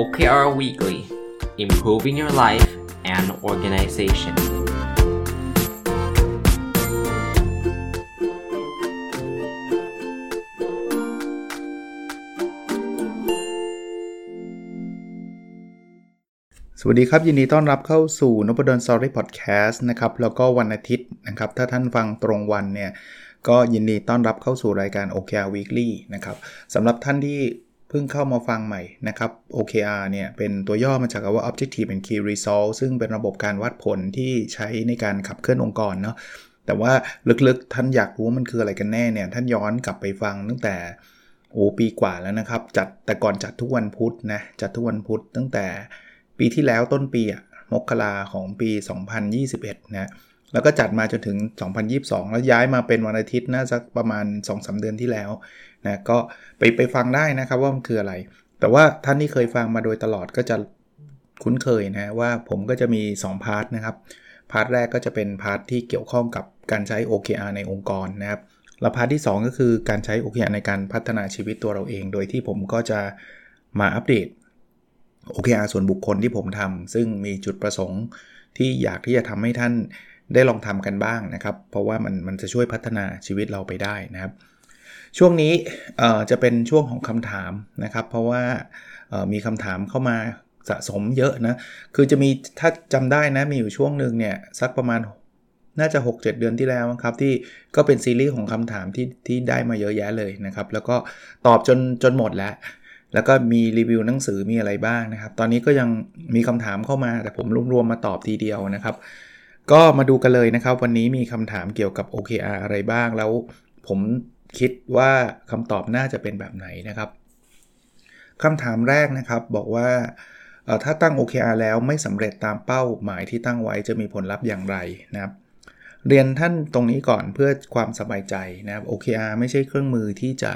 OKR Weekly Improving Your Life and Organization สวัสดีครับ ยินดีต้อนรับเข้าสู่นบดอนสอรี่พอดแคสต์นะครับ แล้วก็วันอาทิตย์นะครับ ถ้าท่านฟังตรงวันเนี่ย ก็ยินดีต้อนรับเข้าสู่รายการ OKR Weekly นะครับสำหรับท่านที่ พิ่งเข้ามาฟังใหม่นะครับ OKR เนี่ยเป็นตัวย่อมาจากคำว่า Objective and Key Result ซึ่งเป็นระบบการวัดผลที่ใช้ในการขับเคลื่อนองค์กรเนาะแต่ว่าลึกๆ ท่านอยากรู้มันคืออะไรกันแน่เนี่ย ท่านย้อนกลับไปฟังตั้งแต่โอ้ปีกว่าแล้วนะครับ จัดแต่ก่อนจัดทุกวันพุธนะ จัดทุกวันพุธตั้งแต่ปีที่แล้วต้นปีอะมกราของปี 2021 นะ แล้วก็จัดมาจนถึง 2022 แล้วย้ายมาเป็นวันอาทิตย์น่าสักประมาณ 2-3 เดือนที่แล้ว นะก็ไปไปฟังได้นะครับว่ามันคืออะไร แต่ว่าท่านที่เคยฟังมาโดยตลอดก็จะคุ้นเคยนะว่าผมก็จะมี 2 part นะครับ part แรกก็จะเป็น part ที่เกี่ยวข้องกับการใช้ OKR ในองค์กรนะครับแล้ว part ที่ 2 ก็คือการใช้ OKR ในการพัฒนาชีวิตตัวเราเอง โดยที่ผมก็จะมา update OKR ส่วนบุคคลที่ผมทำซึ่งมีจุดประสงค์ที่อยากที่จะทำให้ท่านได้ลองทำกันบ้างนะครับ เพราะว่ามันมันจะช่วยพัฒนาชีวิตเราไปได้นะครับ ช่วงนี้จะเป็นช่วงของคำถามนะครับ เพราะว่ามีคำถามเข้ามาสะสมเยอะนะ คือจะมีถ้าจำได้นะมีอยู่ช่วงหนึ่งเนี่ยสักประมาณน่าจะ 6-7 เดือนที่แล้วครับที่ก็เป็นซีรีส์ของคำถามที่ที่ได้มาเยอะแยะเลยนะครับ แล้วก็ตอบจนจนหมดแล้ว แล้วก็มีรีวิวหนังสือมีอะไรบ้างนะครับ ตอนนี้ก็ยังมีคำถามเข้ามาแต่ผมรวมๆมาตอบทีเดียวนะครับ ก็มาดูกันเลยนะครับ วันนี้มีคำถามเกี่ยวกับ OKR อะไรบ้างแล้วผม คิดว่าคำตอบน่าจะเป็นแบบไหนนะครับคำถามแรกนะครับบอกว่าถ้าตั้ง OKR แล้วไม่สำเร็จตามเป้าหมายที่ตั้งไว้จะมีผลลัพธ์อย่างไรนะครับ เรียนท่านตรงนี้ก่อนเพื่อความสบายใจนะครับ OKR ไม่ใช่เครื่องมือที่จะ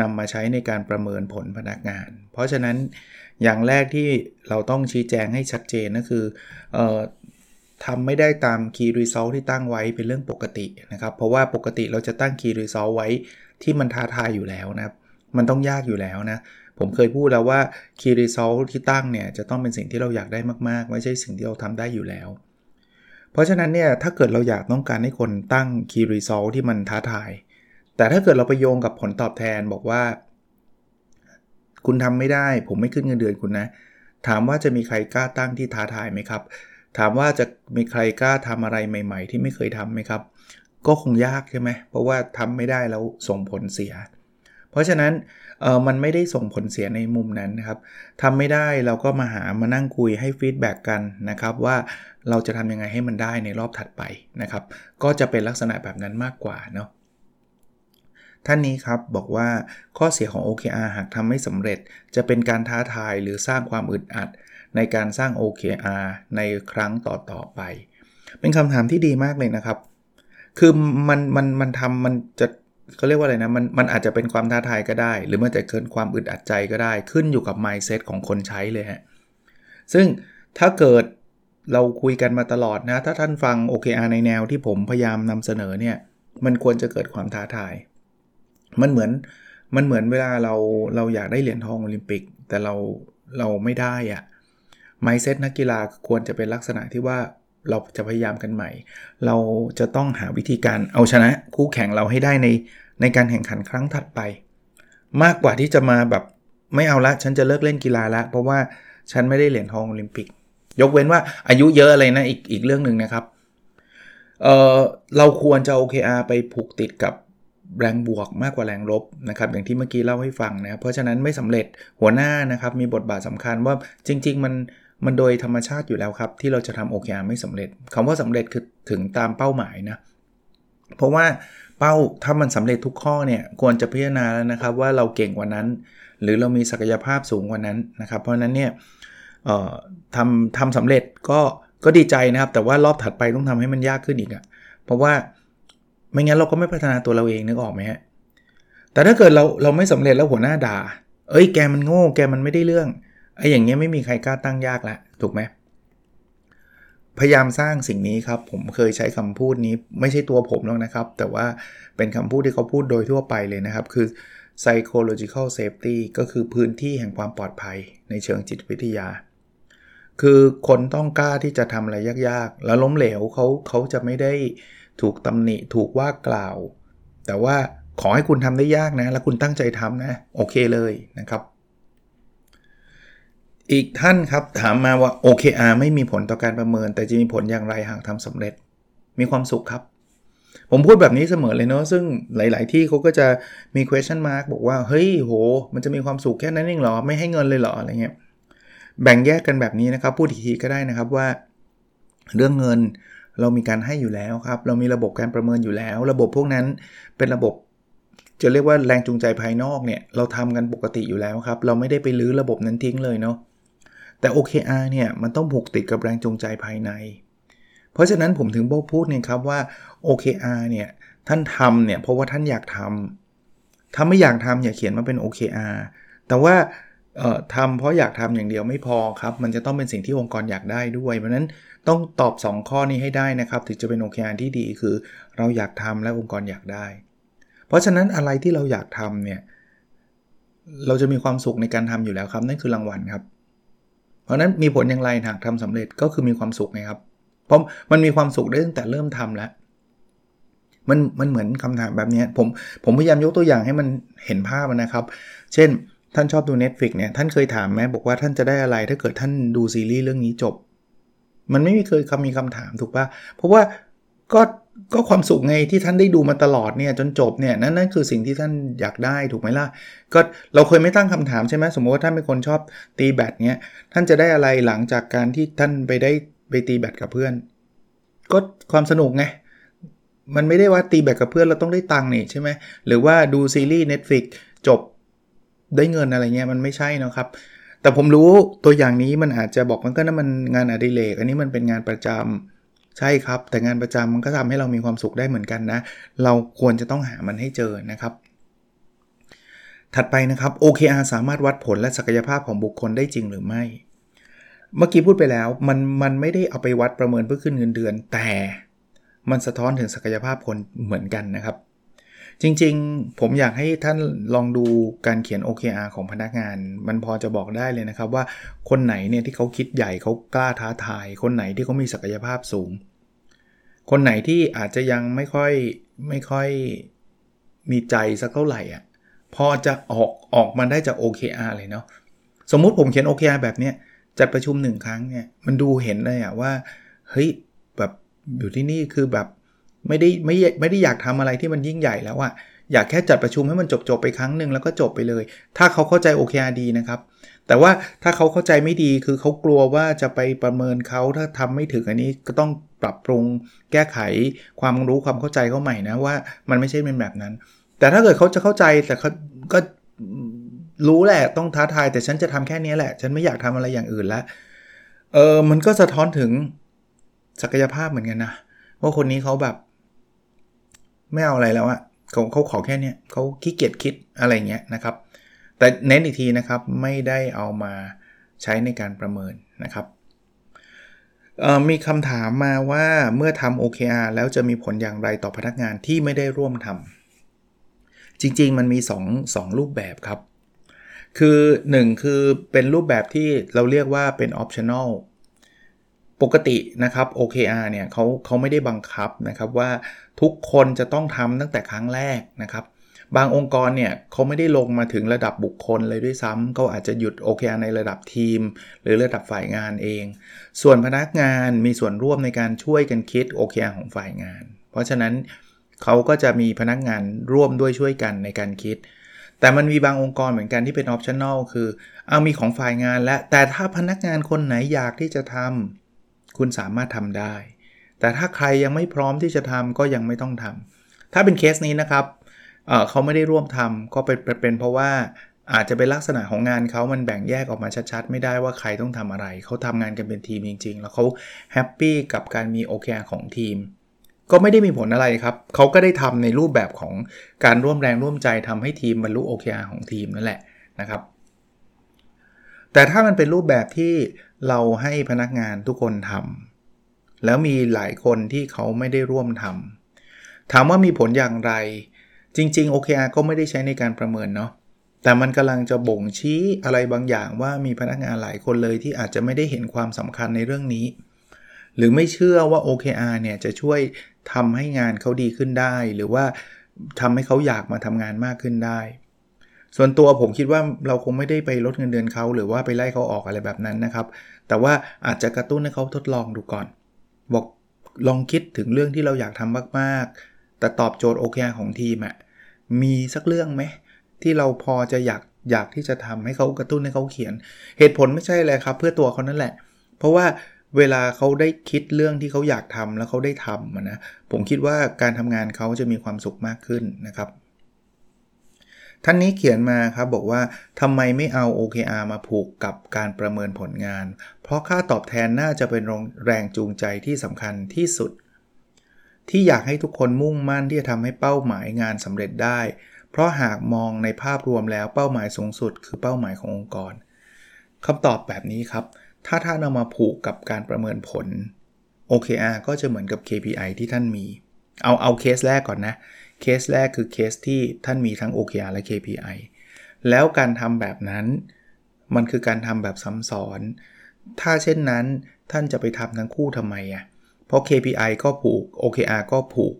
นำมาใช้ในการประเมินผลพนักงาน เพราะฉะนั้นอย่างแรกที่เราต้องชี้แจงให้ชัดเจนก็คือออ ทำไม่ได้ตาม Key Result ที่ตั้งไว้เป็นเรื่องปกตินะครับ เพราะว่าปกติเราจะตั้ง Key Result ไว้ที่มันท้าทายอยู่แล้วนะครับ มันต้องยากอยู่แล้วนะ ผมเคยพูดแล้วว่า Key Result ที่ตั้งเนี่ยจะต้องเป็นสิ่งที่เราอยากได้มากๆ ไม่ใช่สิ่งที่เราทำได้อยู่แล้ว เพราะฉะนั้นเนี่ยถ้าเกิดเราอยากต้องการให้คนตั้ง Key Result ที่มันท้าทาย แต่ถ้าเกิดเราไปโยงกับผลตอบแทนบอกว่า คุณทำไม่ได้ ผมไม่ขึ้นเงินเดือนคุณนะ ถามว่าจะมีใครกล้าตั้งที่ท้าทายไหมครับ ถามว่าจะมีใครกล้าทำอะไรใหม่ ๆ ที่ไม่เคยทำไหมครับ ก็คงยากใช่ไหมเพราะว่าทำไม่ได้แล้วส่งผลเสีย เพราะฉะนั้นเออมันไม่ได้ส่งผลเสียในมุมนั้นนะครับทำไม่ได้เราก็มาหามานั่งคุยให้ feedback กันนะครับว่าเราจะทำยังไงให้มันได้ในรอบถัดไปนะครับ ก็จะเป็นลักษณะแบบนั้นมากกว่าเนาะ ท่านนี้ครับบอกว่าข้อเสียของ OKR หากทำไม่สำเร็จ จะเป็นการท้าทายหรือสร้างความอึดอัด ในการสร้าง OKR ในครั้งต่อๆไป เป็นคำถามที่ดีมากเลยนะครับ คือมันมันมันทำมันจะเขาเรียกว่าอะไรนะมันมันอาจจะเป็นความท้าทายก็ได้ หรือมันจะเกินความอึดอัดใจก็ได้ ขึ้นอยู่กับ mindset ของคนใช้เลยฮะซึ่งถ้าเกิดเราคุยกันมาตลอดนะ ถ้าท่านฟัง OKR ในแนวที่ผมพยายามนำเสนอเนี่ย มันควรจะเกิดความท้าทาย มันเหมือนมันเหมือนเวลาเราเราอยากได้เหรียญทองโอลิมปิก แต่เราเราไม่ได้อะไมเซ็ตนักกีฬาควรจะเป็นลักษณะที่ว่าเราจะพยายามกันใหม่ เราจะต้องหาวิธีการเอาชนะคู่แข่งเราให้ได้ในในการแข่งขันครั้งถัดไป มากกว่าที่จะมาแบบไม่เอาละ ฉันจะเลิกเล่นกีฬาละ เพราะว่าฉันไม่ได้เหรียญทองโอลิมปิก ยกเว้นว่าอายุเยอะอะไรนะอีกอีกเรื่องหนึ่งนะครับเออเราควรจะ OKR ไปผูกติดกับ แรงบวกมากกว่าแรงลบนะครับอย่างที่เมื่อกี้เล่าให้ฟังนะเพราะฉะนั้นไม่สำเร็จหัวหน้านะครับมีบทบาทสำคัญว่าจริง ๆ มันมันโดยธรรมชาติอยู่แล้วครับ ที่เราจะทำ OKR ไม่สำเร็จคำว่าสำเร็จคือถึงตามเป้าหมายนะเพราะว่าเป้าถ้ามันสำเร็จทุกข้อเนี่ยควรจะพิจารณาแล้วนะครับว่าเราเก่งกว่านั้น หรือเรามีศักยภาพสูงกว่านั้นนะครับ เพราะนั้นเนี่ยทำทำสำเร็จก็ก็ดีใจนะครับ แต่ว่ารอบถัดไปต้องทำให้มันยากขึ้นอีกอะ่ะเพราะว่า ไม่งั้นเราก็ไม่พัฒนาตัวเราเองนึกออกไหมฮะแต่ถ้าเกิดเราเราไม่สำเร็จแล้วหัวหน้าด่า เอ้ยแกมันโง่แกมันไม่ได้เรื่องไอ้อย่างเงี้ยไม่มีใครกล้าตั้งยากละถูกไหมพยายามสร้างสิ่งนี้ครับ ผมเคยใช้คำพูดนี้ไม่ใช่ตัวผมหรอกนะครับ แต่ว่าเป็นคำพูดที่เขาพูดโดยทั่วไปเลยนะครับ คือ psychological safety ก็คือพื้นที่แห่งความปลอดภัยในเชิงจิตวิทยา คือคนต้องกล้าที่จะทำอะไรยากๆ แล้วล้มเหลวเขาเขาจะไม่ได้ ถูกตำหนิถูกว่ากล่าว แต่ว่าขอให้คุณทำได้ยากนะ แล้วคุณตั้งใจทำนะ โอเคเลยนะครับ อีกท่านครับถามมาว่า OKR ไม่มีผลต่อการประเมิน แต่จะมีผลอย่างไรหากทำสำเร็จ มีความสุขครับ ผมพูดแบบนี้เสมอเลยเนาะซึ่งหลาย ๆ ที่เขาก็จะมี question mark บอกว่า เฮ้ยโห มันจะมีความสุขแค่นั้นเองเหรอ ไม่ให้เงินเลยเหรออะไรเงี้ยแบ่งแยกกันแบบนี้นะครับ พูดอีกทีก็ได้นะครับว่า เรื่องเงิน เรามีการให้อยู่แล้วครับ เรามีระบบการประเมินอยู่แล้ว ระบบพวกนั้นเป็นระบบ จะเรียกว่าแรงจูงใจภายนอกเนี่ยเราทำกันปกติอยู่แล้วครับ เราไม่ได้ไปลื้อระบบนั้นทิ้งเลยเนาะแต่ OKR เนี่ยมันต้องผูกติดกับแรงจูงใจภายใน เพราะฉะนั้นผมถึงบอกพูดเนี่ยครับว่า OKR เนี่ยท่านทำเนี่ยเพราะว่าท่านอยากทำถ้าไม่อยากทำอย่าเขียนมาเป็น OKR แต่ว่า ทำเพราะอยากทำอย่างเดียวไม่พอครับ มันจะต้องเป็นสิ่งที่องค์กรอยากได้ด้วย เพราะนั้นต้องตอบ 2 ข้อนี้ให้ได้นะครับ ถึงจะเป็น OKR ที่ดีคือ เราอยากทำและองค์กรอยากได้ เพราะฉะนั้นอะไรที่เราอยากทำเนี่ยเราจะมีความสุขในการทำอยู่แล้วครับ นั่นคือรางวัลครับ เพราะนั้นมีผลอย่างไรหากทำสำเร็จก็คือมีความสุขนะครับ เพราะมันมีความสุขได้ตั้งแต่เริ่มทำแล้วมันมันเหมือนคำถามแบบนี้ผมผมพยายามยกตัวอย่างให้มันเห็นภาพนะครับ เช่น ท่านชอบดู Netflix เนี่ย ท่านเคยถามไหมบอกว่าท่านจะได้อะไรถ้าเกิดท่านดูซีรีส์เรื่องนี้จบ มันไม่มีเคยคำมีคำถามถูกปะเพราะว่าก็ก็ความสุขไงที่ท่านได้ดูมาตลอดเนี่ยจนจบเนี่ยนั่นนั่นคือสิ่งที่ท่านอยากได้ถูกไหมล่ะ ก็เราเคยไม่ตั้งคำถามใช่ไหมสมมติว่าท่านเป็นคนชอบตีแบดเนี่ยท่านจะได้อะไรหลังจากการที่ท่านไปได้ไปตีแบดกับเพื่อน ก็ความสนุกไงมันไม่ได้ว่าตีแบดกับเพื่อนเราต้องได้ตังค์นี่ใช่ไหมหรือว่าดูซีรีส์ Netflix จบ ได้เงินอะไรเงี้ยมันไม่ใช่นะครับ แต่ผมรู้ตัวอย่างนี้มันอาจจะบอกมันก็นั่นมันงานอดิเรกอันนี้มันเป็นงานประจำใช่ครับ แต่งานประจำมันก็ทำให้เรามีความสุขได้เหมือนกันนะ เราควรจะต้องหามันให้เจอนะครับ ถัดไปนะครับ OKR สามารถวัดผลและศักยภาพของบุคคลได้จริงหรือไม่ เมื่อกี้พูดไปแล้วมันมันไม่ได้เอาไปวัดประเมินเพื่อขึ้นเงินเดือน แต่มันสะท้อนถึงศักยภาพคนเหมือนกันนะครับ จริงๆ ผมอยากให้ท่านลองดูการเขียน OKR ของพนักงาน มันพอจะบอกได้เลยนะครับว่าคนไหนเนี่ยที่เขาคิดใหญ่เขากล้าท้าทาย คนไหนที่เขามีศักยภาพสูง คนไหนที่อาจจะยังไม่ค่อยไม่ค่อยมีใจสักเท่าไหร่อะพอจะออกออกมาได้จาก OKR เลยเนาะสมมุติผมเขียน OKR แบบเนี้ยจัดประชุมหนึ่งครั้งเนี่ยมันดูเห็นเลยอะว่าเฮ้ยแบบอยู่ที่นี่คือแบบ ไม่ได้ไม่ไม่ได้อยากทำอะไรที่มันยิ่งใหญ่แล้วอะอยากแค่จัดประชุมให้มันจบจบไปครั้งหนึ่งแล้วก็จบไปเลย ถ้าเขาเข้าใจ OKR ดีนะครับ แต่ว่าถ้าเขาเข้าใจไม่ดีคือเขากลัวว่าจะไปประเมินเขาถ้าทำไม่ถึงอันนี้ก็ต้องปรับปรุงแก้ไขความรู้ความเข้าใจเขาใหม่นะว่ามันไม่ใช่เป็นแบบนั้น แต่ถ้าเกิดเขาจะเข้าใจแต่เขาก็รู้แหละต้องท้าทาย แต่ฉันจะทำแค่นี้แหละ ฉันไม่อยากทำอะไรอย่างอื่นล้วเออมันก็สะท้อนถึงศักยภาพเหมือนกันนะว่าคนนี้เขาแบบ ไม่เอาอะไรแล้วอะเขาเขาขอแค่เนี้ยเขาขี้เกียจคิดอะไรเงี้ยนะครับ แต่เน้นอีกทีนะครับไม่ได้เอามาใช้ในการประเมินนะครับมีคำถามมาว่าเมื่อทำ OKR แล้วจะมีผลอย่างไรต่อพนักงานที่ไม่ได้ร่วมทำจริงๆ มันมี2 2รูปแบบครับ คือ 1 คือเป็นรูปแบบที่เราเรียกว่าเป็น optional ปกตินะครับ OKR เนี่ยเขาเขาไม่ได้บังคับนะครับว่า ทุกคนจะต้องทำตั้งแต่ครั้งแรกนะครับ บางองค์กรเนี่ยเขาไม่ได้ลงมาถึงระดับบุคคลเลยด้วยซ้ำเขาอาจจะหยุด OKR ในระดับทีม หรือระดับฝ่ายงานเอง ส่วนพนักงานมีส่วนร่วมในการช่วยกันคิด OKR ของฝ่ายงาน เพราะฉะนั้นเขาก็จะมีพนักงานร่วมด้วยช่วยกันในการคิด แต่มันมีบางองค์กรเหมือนกันที่เป็น optional คือ เอามีของฝ่ายงานและแต่ถ้าพนักงานคนไหนอยากที่จะทำคุณสามารถทำได้ แต่ถ้าใครยังไม่พร้อมที่จะทำก็ยังไม่ต้องทำถ้าเป็นเคสนี้นะครับเเขาไม่ได้ร่วมทำก็เป็นเป็นเพราะว่าอาจจะเป็นลักษณะของงานเขามันแบ่งแยกออกมาชัดๆ ไม่ได้ว่าใครต้องทำอะไร เขาทำงานกันเป็นทีมจริง ๆ แล้วเขาแฮปปี้กับการมีโอเคของทีม ก็ไม่ได้มีผลอะไรครับ เขาก็ได้ทำในรูปแบบของการร่วมแรงร่วมใจทำให้ทีมบรรลุโอเคของทีมนั่นแหละนะครับ แต่ถ้ามันเป็นรูปแบบที่เราให้พนักงานทุกคนทำ แล้วมีหลายคนที่เขาไม่ได้ร่วมทำถามว่ามีผลอย่างไร จริง ๆ OKR ก็ไม่ได้ใช้ในการประเมินเนาะแต่มันกำลังจะบ่งชี้อะไรบางอย่างว่ามีพนักงานหลายคนเลยที่อาจจะไม่ได้เห็นความสำคัญในเรื่องนี้ หรือไม่เชื่อว่า OKR เนี่ยจะช่วยทำให้งานเขาดีขึ้นได้ หรือว่าทำให้เขาอยากมาทำงานมากขึ้นได้ ส่วนตัวผมคิดว่าเราคงไม่ได้ไปลดเงินเดือนเขาหรือว่าไปไล่เขาออกอะไรแบบนั้นนะครับ แต่ว่าอาจจะกระตุ้นให้เขาทดลองดูก่อน บอกลองคิดถึงเรื่องที่เราอยากทำมากๆ แต่ตอบโจทย์ OKR ของทีมอะมีสักเรื่องไหมที่เราพอจะอยากอยากที่จะทำให้เขากระตุ้นให้เขาเขียน เหตุผลไม่ใช่เลยครับ เพื่อตัวเขานั่นแหละ เพราะว่าเวลาเขาได้คิดเรื่องที่เขาอยากทำแล้วเขาได้ทำนะผมคิดว่าการทำงานเขาจะมีความสุขมากขึ้นนะครับ ท่านนี้เขียนมาครับบอกว่าทำไมไม่เอา OKR มาผูกกับการประเมินผลงาน เพราะค่าตอบแทนน่าจะเป็นแรงจูงใจที่สำคัญที่สุด ที่อยากให้ทุกคนมุ่งมั่นที่จะทำให้เป้าหมายงานสำเร็จได้ เพราะหากมองในภาพรวมแล้วเป้าหมายสูงสุด คือเป้าหมายขององค์กรคำตอบแบบนี้ครับ ถ้าท่านเอามาผูกกับการประเมินผล OKR ก็จะเหมือนกับ KPI ที่ท่านมี เอาเอาเคสแรกก่อนนะ เคสแรกคือเคสที่ท่านมีทั้ง OKR และ KPI แล้วการทำแบบนั้น มันคือการทำแบบซ้ำซ้อน ถ้าเช่นนั้นท่านจะไปทำทั้งคู่ทำไมอะเพราะ KPI ก็ผูก OKR ก็ผูก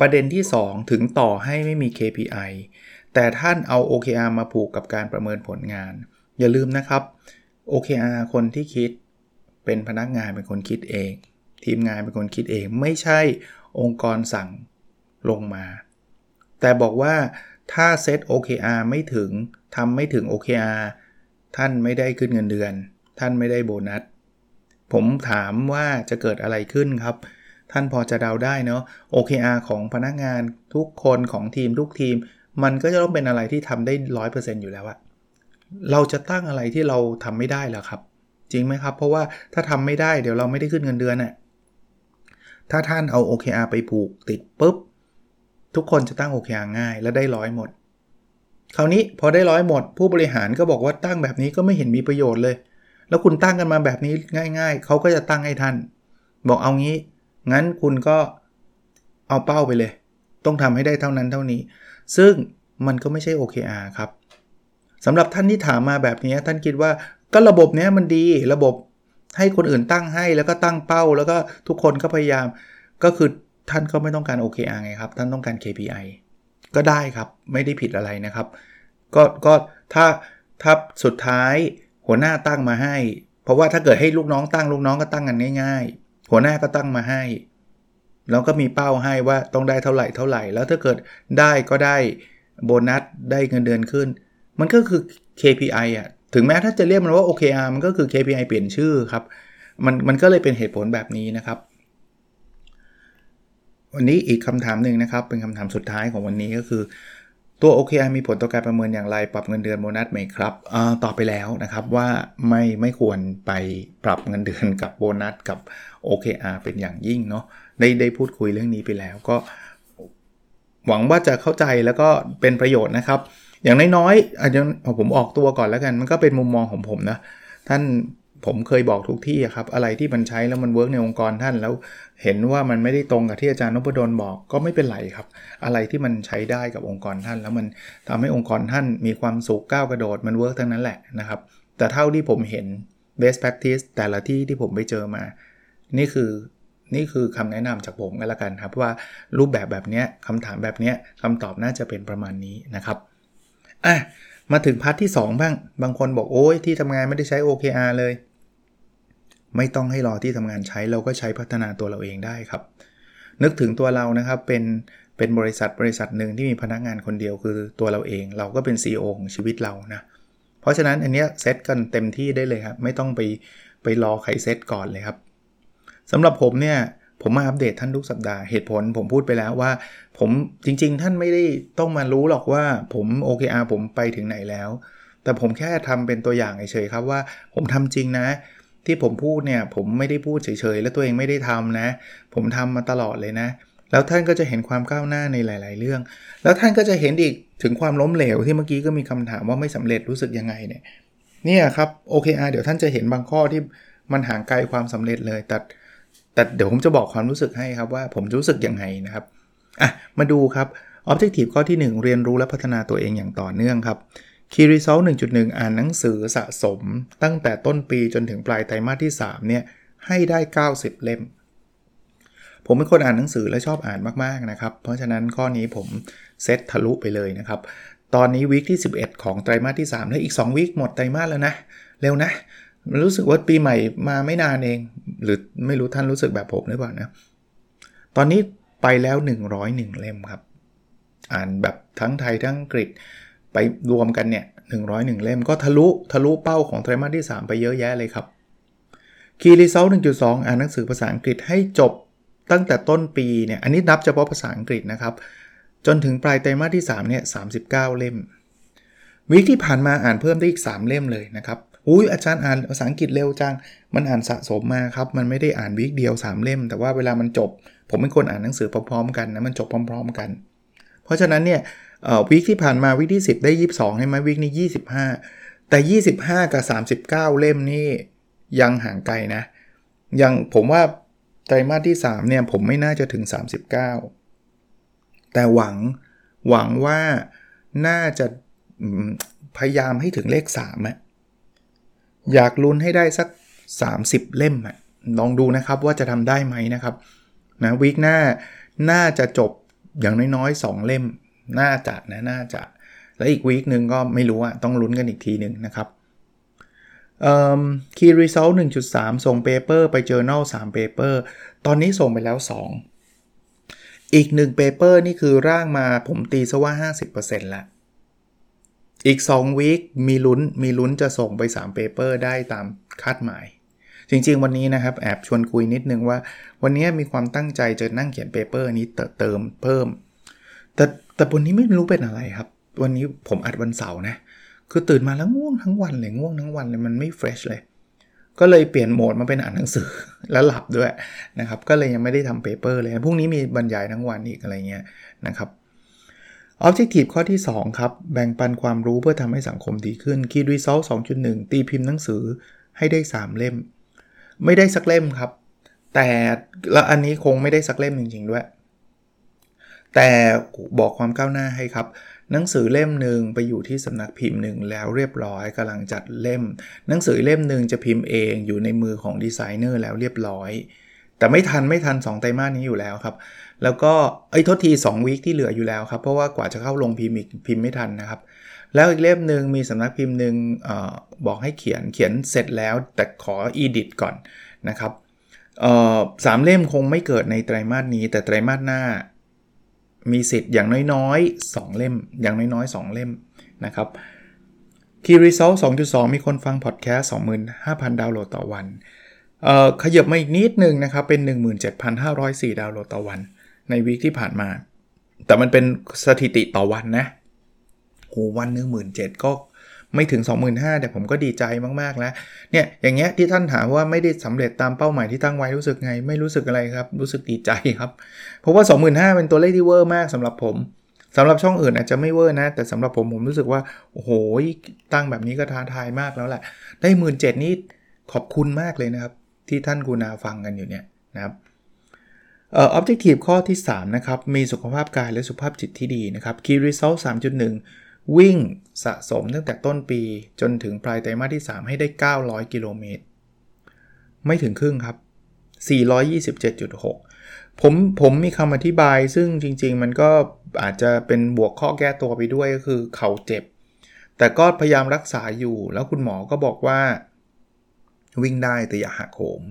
ประเด็นที่ 2 ถึงต่อให้ไม่มี KPI แต่ท่านเอา OKR มาผูกกับการประเมินผลงาน อย่าลืมนะครับ OKR คนที่คิดเป็นพนักงานเป็นคนคิดเอง ทีมงานเป็นคนคิดเอง ไม่ใช่องค์กรสั่ง ลงมา แต่บอกว่าถ้าเซต OKR ไม่ถึงทำไม่ถึง OKR ท่านไม่ได้ขึ้นเงินเดือน ท่านไม่ได้โบนัส ผมถามว่าจะเกิดอะไรขึ้นครับ ท่านพอจะเดาได้เนาะ OKR ของพนักงานทุกคนของทีมทุกทีม มันก็จะต้องเป็นอะไรที่ทำได้ร้อยเปอร์เซ็นต์อยู่แล้วอะเราจะตั้งอะไรที่เราทำไม่ได้หรอครับ จริงไหมครับ เพราะว่าถ้าทำไม่ได้เดี๋ยวเราไม่ได้ขึ้นเงินเดือนอะถ้าท่านเอา OKR ไปผูกติดปุ๊บ ทุกคนจะตั้ง OKR ง่ายและได้ร้อยหมด คราวนี้พอได้ร้อยหมด ผู้บริหารก็บอกว่าตั้งแบบนี้ก็ไม่เห็นมีประโยชน์เลย แล้วคุณตั้งกันมาแบบนี้ง่าย ๆ เขาก็จะตั้งให้ท่าน บอกเอางี้ งั้นคุณก็เอาเป้าไปเลย ต้องทำให้ได้เท่านั้นเท่านี้ ซึ่งมันก็ไม่ใช่ OKR ครับสำหรับท่านที่ถามมาแบบนี้ท่านคิดว่าก็ระบบนี้มันดีระบบให้คนอื่นตั้งให้แล้วก็ตั้งเป้า แล้วก็ทุกคนก็พยายามก็คือ ท่านก็ไม่ต้องการ OKR ไงครับ ท่านต้องการ KPI ก็ได้ครับ ไม่ได้ผิดอะไรนะครับ ก็ก็ถ้าถ้าสุดท้ายหัวหน้าตั้งมาให้ เพราะว่าถ้าเกิดให้ลูกน้องตั้งลูกน้องก็ตั้งกันง่ายหัวหน้าก็ตั้งมาให้ แล้วก็มีเป้าให้ว่าต้องได้เท่าไหร่เท่าไหร่ แล้วถ้าเกิดได้ก็ได้โบนัสได้เงินเดือนขึ้น มันก็คือ KPI อะ ถึงแม้ถ้าจะเรียกมันว่า OKR มันก็คือ KPI เปลี่ยนชื่อครับ มันมันก็เลยเป็นเหตุผลแบบนี้นะครับ วันนี้อีกคำถามหนึ่งนะครับ เป็นคำถามสุดท้ายของวันนี้ก็คือ ตัว OKR มีผลต่อการประเมินอย่างไร ปรับเงินเดือนโบนัสไหมครับตอบไปแล้วนะครับว่าไม่ไม่ควรไปปรับเงินเดือนกับโบนัสกับ OKR เป็นอย่างยิ่งเนาะได้ได้พูดคุยเรื่องนี้ไปแล้วก็ หวังว่าจะเข้าใจแล้วก็เป็นประโยชน์นะครับ อย่างน้อยๆอาจจะผมออกตัวก่อนแล้วกัน มันก็เป็นมุมมองของผมนะท่าน ผมเคยบอกทุกที่ครับ อะไรที่มันใช้แล้วมัน work ในองค์กรท่าน แล้วเห็นว่ามันไม่ได้ตรงกับที่อาจารย์นพดลบอกก็ไม่เป็นไรครับ อะไรที่มันใช้ได้กับองค์กรท่าน แล้วมันทำให้องค์กรท่านมีความสุขก้าวกระโดดมัน work ทั้งนั้นแหละนะครับ แต่เท่าที่ผมเห็น best practice แต่ละที่ที่ผมไปเจอมา นี่คือนี่คือคำแนะนำจากผมกันละกันครับว่ารูปแบบแบบนี้คำถามแบบนี้คำตอบน่าจะเป็นประมาณนี้นะครับอะมาถึงพาร์ทที่ 2 บ้าง บางคนบอกโอ้ยที่ทำงานไม่ได้ใช้ OKR เลย ไม่ต้องให้รอที่ทำงานใช้เราก็ใช้พัฒนาตัวเราเองได้ครับ นึกถึงตัวเรานะครับเป็นเป็นบริษัทบริษัทหนึ่งที่มีพนักงานคนเดียวคือตัวเราเอง เราก็เป็น CEO ของชีวิตเรานะเพราะฉะนั้นอันเนี้ยเซตกันเต็มที่ได้เลยครับไม่ต้องไปไปรอใครเซตก่อนเลยครับสำหรับผมเนี่ยผมมาอัปเดตท่านทุกสัปดาห์เหตุผลผมพูดไปแล้วว่า ผมจริง ๆ ท่านไม่ได้ต้องมารู้หรอกว่าผม OKR ผมไปถึงไหนแล้ว แต่ผมแค่ทำเป็นตัวอย่างเฉยๆครับว่าผมทำจริงนะ ที่ผมพูดเนี่ยผมไม่ได้พูดเฉยๆ และตัวเองไม่ได้ทำนะ ผมทำมาตลอดเลยนะ แล้วท่านก็จะเห็นความก้าวหน้าในหลาย ๆ เรื่อง แล้วท่านก็จะเห็นอีกถึงความล้มเหลวที่เมื่อกี้ก็มีคำถามว่าไม่สำเร็จรู้สึกยังไงเนี่ยเนี่ยครับโอเคอาเดี๋ยวท่านจะเห็นบางข้อที่มันห่างไกลความสำเร็จเลย แต่แต่เดี๋ยวผมจะบอกความรู้สึกให้ครับว่าผมรู้สึกยังไงนะครับอะมาดูครับ Objective ข้อที่ 1 เรียนรู้และพัฒนาตัวเองอย่างต่อเนื่องครับ Key Result 1.1 อ่านหนังสือสะสมตั้งแต่ต้นปีจนถึงปลายไตรมาสที่ 3 เนี่ย ให้ได้ 90 เล่ม ผมเป็นคนอ่านหนังสือและชอบอ่านมาก ๆ นะครับ เพราะฉะนั้นข้อนี้ผมเซตทะลุไปเลยนะครับ ตอนนี้วีคที่ 11 ของไตรมาสที่ 3 แล้วอีก 2วีคหมดไตรมาสแล้วนะ เร็วนะรู้สึกว่าปีใหม่มาไม่นานเอง หรือไม่รู้ท่านรู้สึกแบบผมหรือเปล่านะ ตอนนี้ไปแล้ว 101 เล่มครับ อ่านแบบทั้งไทยทั้งอังกฤษ ไปรวมกันเนี่ย101 เล่มก็ทะลุทะลุเป้าของไตรมาสที่ 3 ไปเยอะแยะเลยครับ Key Result 1.2 อ่านหนังสือภาษาอังกฤษให้จบตั้งแต่ต้นปีเนี่ยอันนี้นับเฉพาะภาษาอังกฤษนะครับ จนถึงปลายไตรมาสที่ 3 เนี่ย 39 เล่ม วิกที่ผ่านมาอ่านเพิ่มได้อีก 3 เล่มเลยนะครับอุ้ยอาจารย์อ่านภาษาอังกฤษเร็วจัง มันอ่านสะสมมาครับ มันไม่ได้อ่านวิกเดียว 3 เล่ม แต่ว่าเวลามันจบ ผมเป็นคนอ่านหนังสือพร้อมๆ กันนะ มันจบพร้อม ๆ กัน เพราะฉะนั้นเนี่ย วิกที่ผ่านมาวิกที่ 10 ได้ 22ใช่ไหมวิกนี้ 25 แต่ 25 กับ 39 เล่มนี่ยังห่างไกลนะ ยังผมว่าไตรมาสที่ 3 เนี่ย ผมไม่น่าจะถึง 39 แต่หวังหวังว่าน่าจะพยายามให้ถึงเลข3อะอยากลุ้นให้ได้สัก 30 เล่มอะลองดูนะครับว่าจะทำได้ไหมนะครับนะวีคหน้าน่าจะจบอย่างน้อยๆ 2 เล่ม น่าจะนะน่าจะ แล้วอีกวีคหนึ่งก็ไม่รู้อะต้องลุ้นกันอีกทีหนึ่งนะครับ Key Result 1.3ส่ง Paper ไป Journal 3 Paper ตอนนี้ส่งไปแล้ว 2 อีก1 Paper นี่คือร่างมาผมตีซะว่า 50%ล้วอีก2วีคมีลุ้นมีลุ้นจะส่งไป3 Paper ได้ตามคาดหมาย จริงๆ วันนี้นะครับ แอบชวนคุยนิดนึงว่า วันนี้มีความตั้งใจจะนั่งเขียนเปเปอร์นี้เติมเพิ่ม แต่แต่วันนี้ไม่รู้เป็นอะไรครับ วันนี้ผมอัดวันเสาร์นะ คือตื่นมาแล้วง่วงทั้งวันเลยง่วงทั้งวันเลยมันไม่เฟรชเลย ก็เลยเปลี่ยนโหมดมาเป็นอ่านหนังสือแล้วหลับด้วยนะครับ ก็เลยยังไม่ได้ทำเปเปอร์เลยพรุ่งนี้มีบรรยายทั้งวันอีกอะไรเงี้ยนะครับ Objective ข้อที่ 2 ครับ แบ่งปันความรู้เพื่อทำให้สังคมดีขึ้น Key Result 2.1 ตีพิมพ์หนังสือให้ได้ 3 เล่ม ไม่ได้สักเล่มครับ แต่และอันนี้คงไม่ได้สักเล่มจริง ๆ ด้วย แต่บอกความก้าวหน้าให้ครับ หนังสือเล่มหนึ่งไปอยู่ที่สำนักพิมพ์หนึ่งแล้วเรียบร้อยกำลังจัดเล่ม หนังสือเล่มหนึ่งจะพิมพ์เองอยู่ในมือของดีไซเนอร์แล้วเรียบร้อย แต่ไม่ทันไม่ทัน 2 ไตรมาสนี้อยู่แล้วครับ แล้วก็ไอ้ทษที2วีคที่เหลืออยู่แล้วครับ เพราะว่ากว่าจะเข้าลงพิมพ์อีกพิมพ์ไม่ทันนะครับแล้วอีกเล่มหนึ่งมีสำนักพิมพ์หนึ่งออบอกให้เขียนเขียนเสร็จแล้วแต่ขออีดิทก่อนนะครับสามเล่มคงไม่เกิดในไตรมาสนี้ แต่ไตรมาสหน้า มีสิทธิ์อย่างน้อยๆ 2 เล่ม อย่างน้อยๆ 2 เล่มนะครับ Key Result 2.2 มีคนฟังพอดแคสต์ 25,000 ดาวน์โหลดต่อวันเอ่อขยับมาอีกนิดนึงนะครับ เป็น 17,504 ดาวน์โหลดต่อวัน ในวีคที่ผ่านมา แต่มันเป็นสถิติต่อวันนะโหวันหนึ่งหมื่นเจ็ดก็ ไม่ถึง 25,000แต่ผมก็ดีใจมากๆแล้วเนี่ยอย่างเงี้ยที่ท่านถามว่าไม่ได้สำเร็จตามเป้าหมายที่ตั้งไว้รู้สึกไง ไม่รู้สึกอะไรครับ รู้สึกดีใจครับ เพราะว่า 25,000เป็นตัวเลขที่เวอร์มากสำหรับผมสำหรับช่องอื่นอาจจะไม่เวอร์นะ แต่สำหรับผมผมรู้สึกว่าโอ้โหตั้งแบบนี้ก็ท้าทายมากแล้วแหละได้หมื่นเจ็ดนี่ขอบคุณมากเลยนะครับ ที่ท่านกูนาฟังกันอยู่เนี่ยนะครับเอ่อ objective ข้อที่ 3 นะครับ มีสุขภาพกายและสุขภาพจิตที่ดีนะครับ key result 3.1 วิ่งสะสมตั้งแต่ต้นปีจนถึงปลายไตรมาสที่ 3 ให้ได้ 900 กิโลเมตร ไม่ถึงครึ่งครับ 427.6 ผมผมมีคำอธิบายซึ่งจริง ๆ มันก็อาจจะเป็นบวกข้อแก้ตัวไปด้วยก็คือเข่าเจ็บ แต่ก็พยายามรักษาอยู่แล้วคุณหมอก็บอกว่า วิ่งได้แต่อย่าหักโหม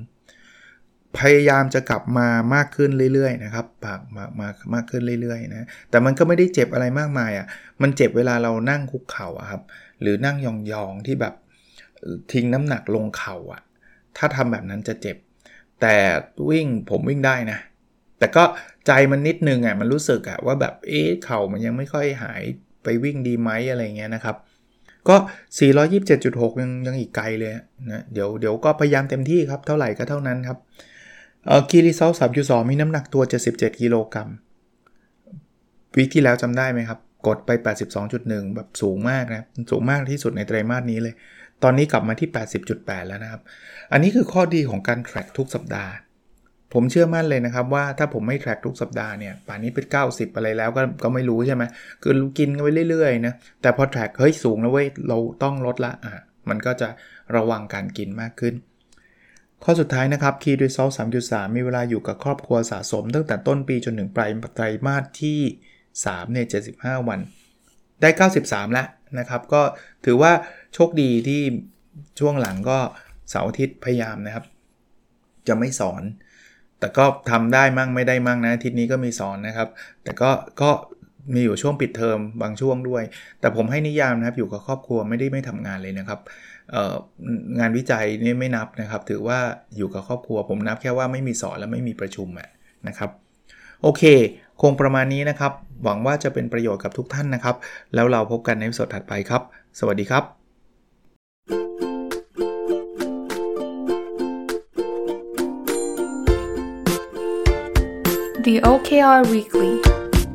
พยายามจะกลับมามากขึ้นเรื่อยๆนะครับปากมามามากขึ้นเรื่อยๆนะแต่มันก็ไม่ได้เจ็บอะไรมากมายอะ่ะมันเจ็บเวลาเรานั่งคุกเข่าครับ หรือนั่งยองๆที่แบบทิ้งน้ำหนักลงเข่าอะ่ะถ้าทำแบบนั้นจะเจ็บ แต่วิ่งผมวิ่งได้นะ แต่ก็ใจมันนิดนึงอะมันรู้สึกอะว่าแบบเอ๊ะเข่ามันยังไม่ค่อยหายไปวิ่งดีไหมอะไรเงี้ยนะครับก็ 427.6 ยังยังอีกไกลเลยนะ เดี๋ยวเดี๋ยวก็พยายามเต็มที่ครับ เท่าไหร่ก็เท่านั้นครับ คีรีเซลสามจุดสองมีน้ำหนักตัว 77 กิโลกรัมวิกที่แล้วจำได้ไหมครับ กดไป 82.1 แบบสูงมากนะสูงมากที่สุดในไตรมาสนี้เลย ตอนนี้กลับมาที่ 80.8 แล้วนะครับ อันนี้คือข้อดีของการแทร็กทุกสัปดาห์ผมเชื่อมั่นเลยนะครับว่าถ้าผมไม่แทร็กทุกสัปดาห์เนี่ยป่านนี้เป็น 90 อะไรแล้วก็ก็ไม่รู้ใช่ไหมคือกินกันไปเรื่อยๆนะแต่พอแทร็กเฮ้ยสูงแล้วเว้ยเราต้องลดละอะมันก็จะระวังการกินมากขึ้น ข้อสุดท้ายนะครับ Key Result 3.3 มีเวลาอยู่กับครอบครัวสะสม ตั้งแต่ต้นปีจนถึงปลายไตรมาสที่3เนี่ย75 วัน ได้ 93 แล้วนะครับ ก็ถือว่าโชคดีที่ช่วงหลังก็เสาร์อาทิตย์พยายามนะครับ จะไม่สอน แต่ก็ทำได้มั่งไม่ได้มั่งนะอาทิตย์นี้ก็มีสอนนะครับ แต่ก็ก็ มีอยู่ช่วงปิดเทอมบางช่วงด้วย แต่ผมให้นิยามนะครับอยู่กับครอบครัวไม่ได้ไม่ทำงานเลยนะครับงานวิจัยนี่ไม่นับนะครับ ถือว่าอยู่กับครอบครัว ผมนับแค่ว่าไม่มีสอนและไม่มีประชุมนะครับโอเค คงประมาณนี้นะครับ หวังว่าจะเป็นประโยชน์กับทุกท่านนะครับ แล้วเราพบกันในสดถัดไปครับ สวัสดีครับ The OKR Weekly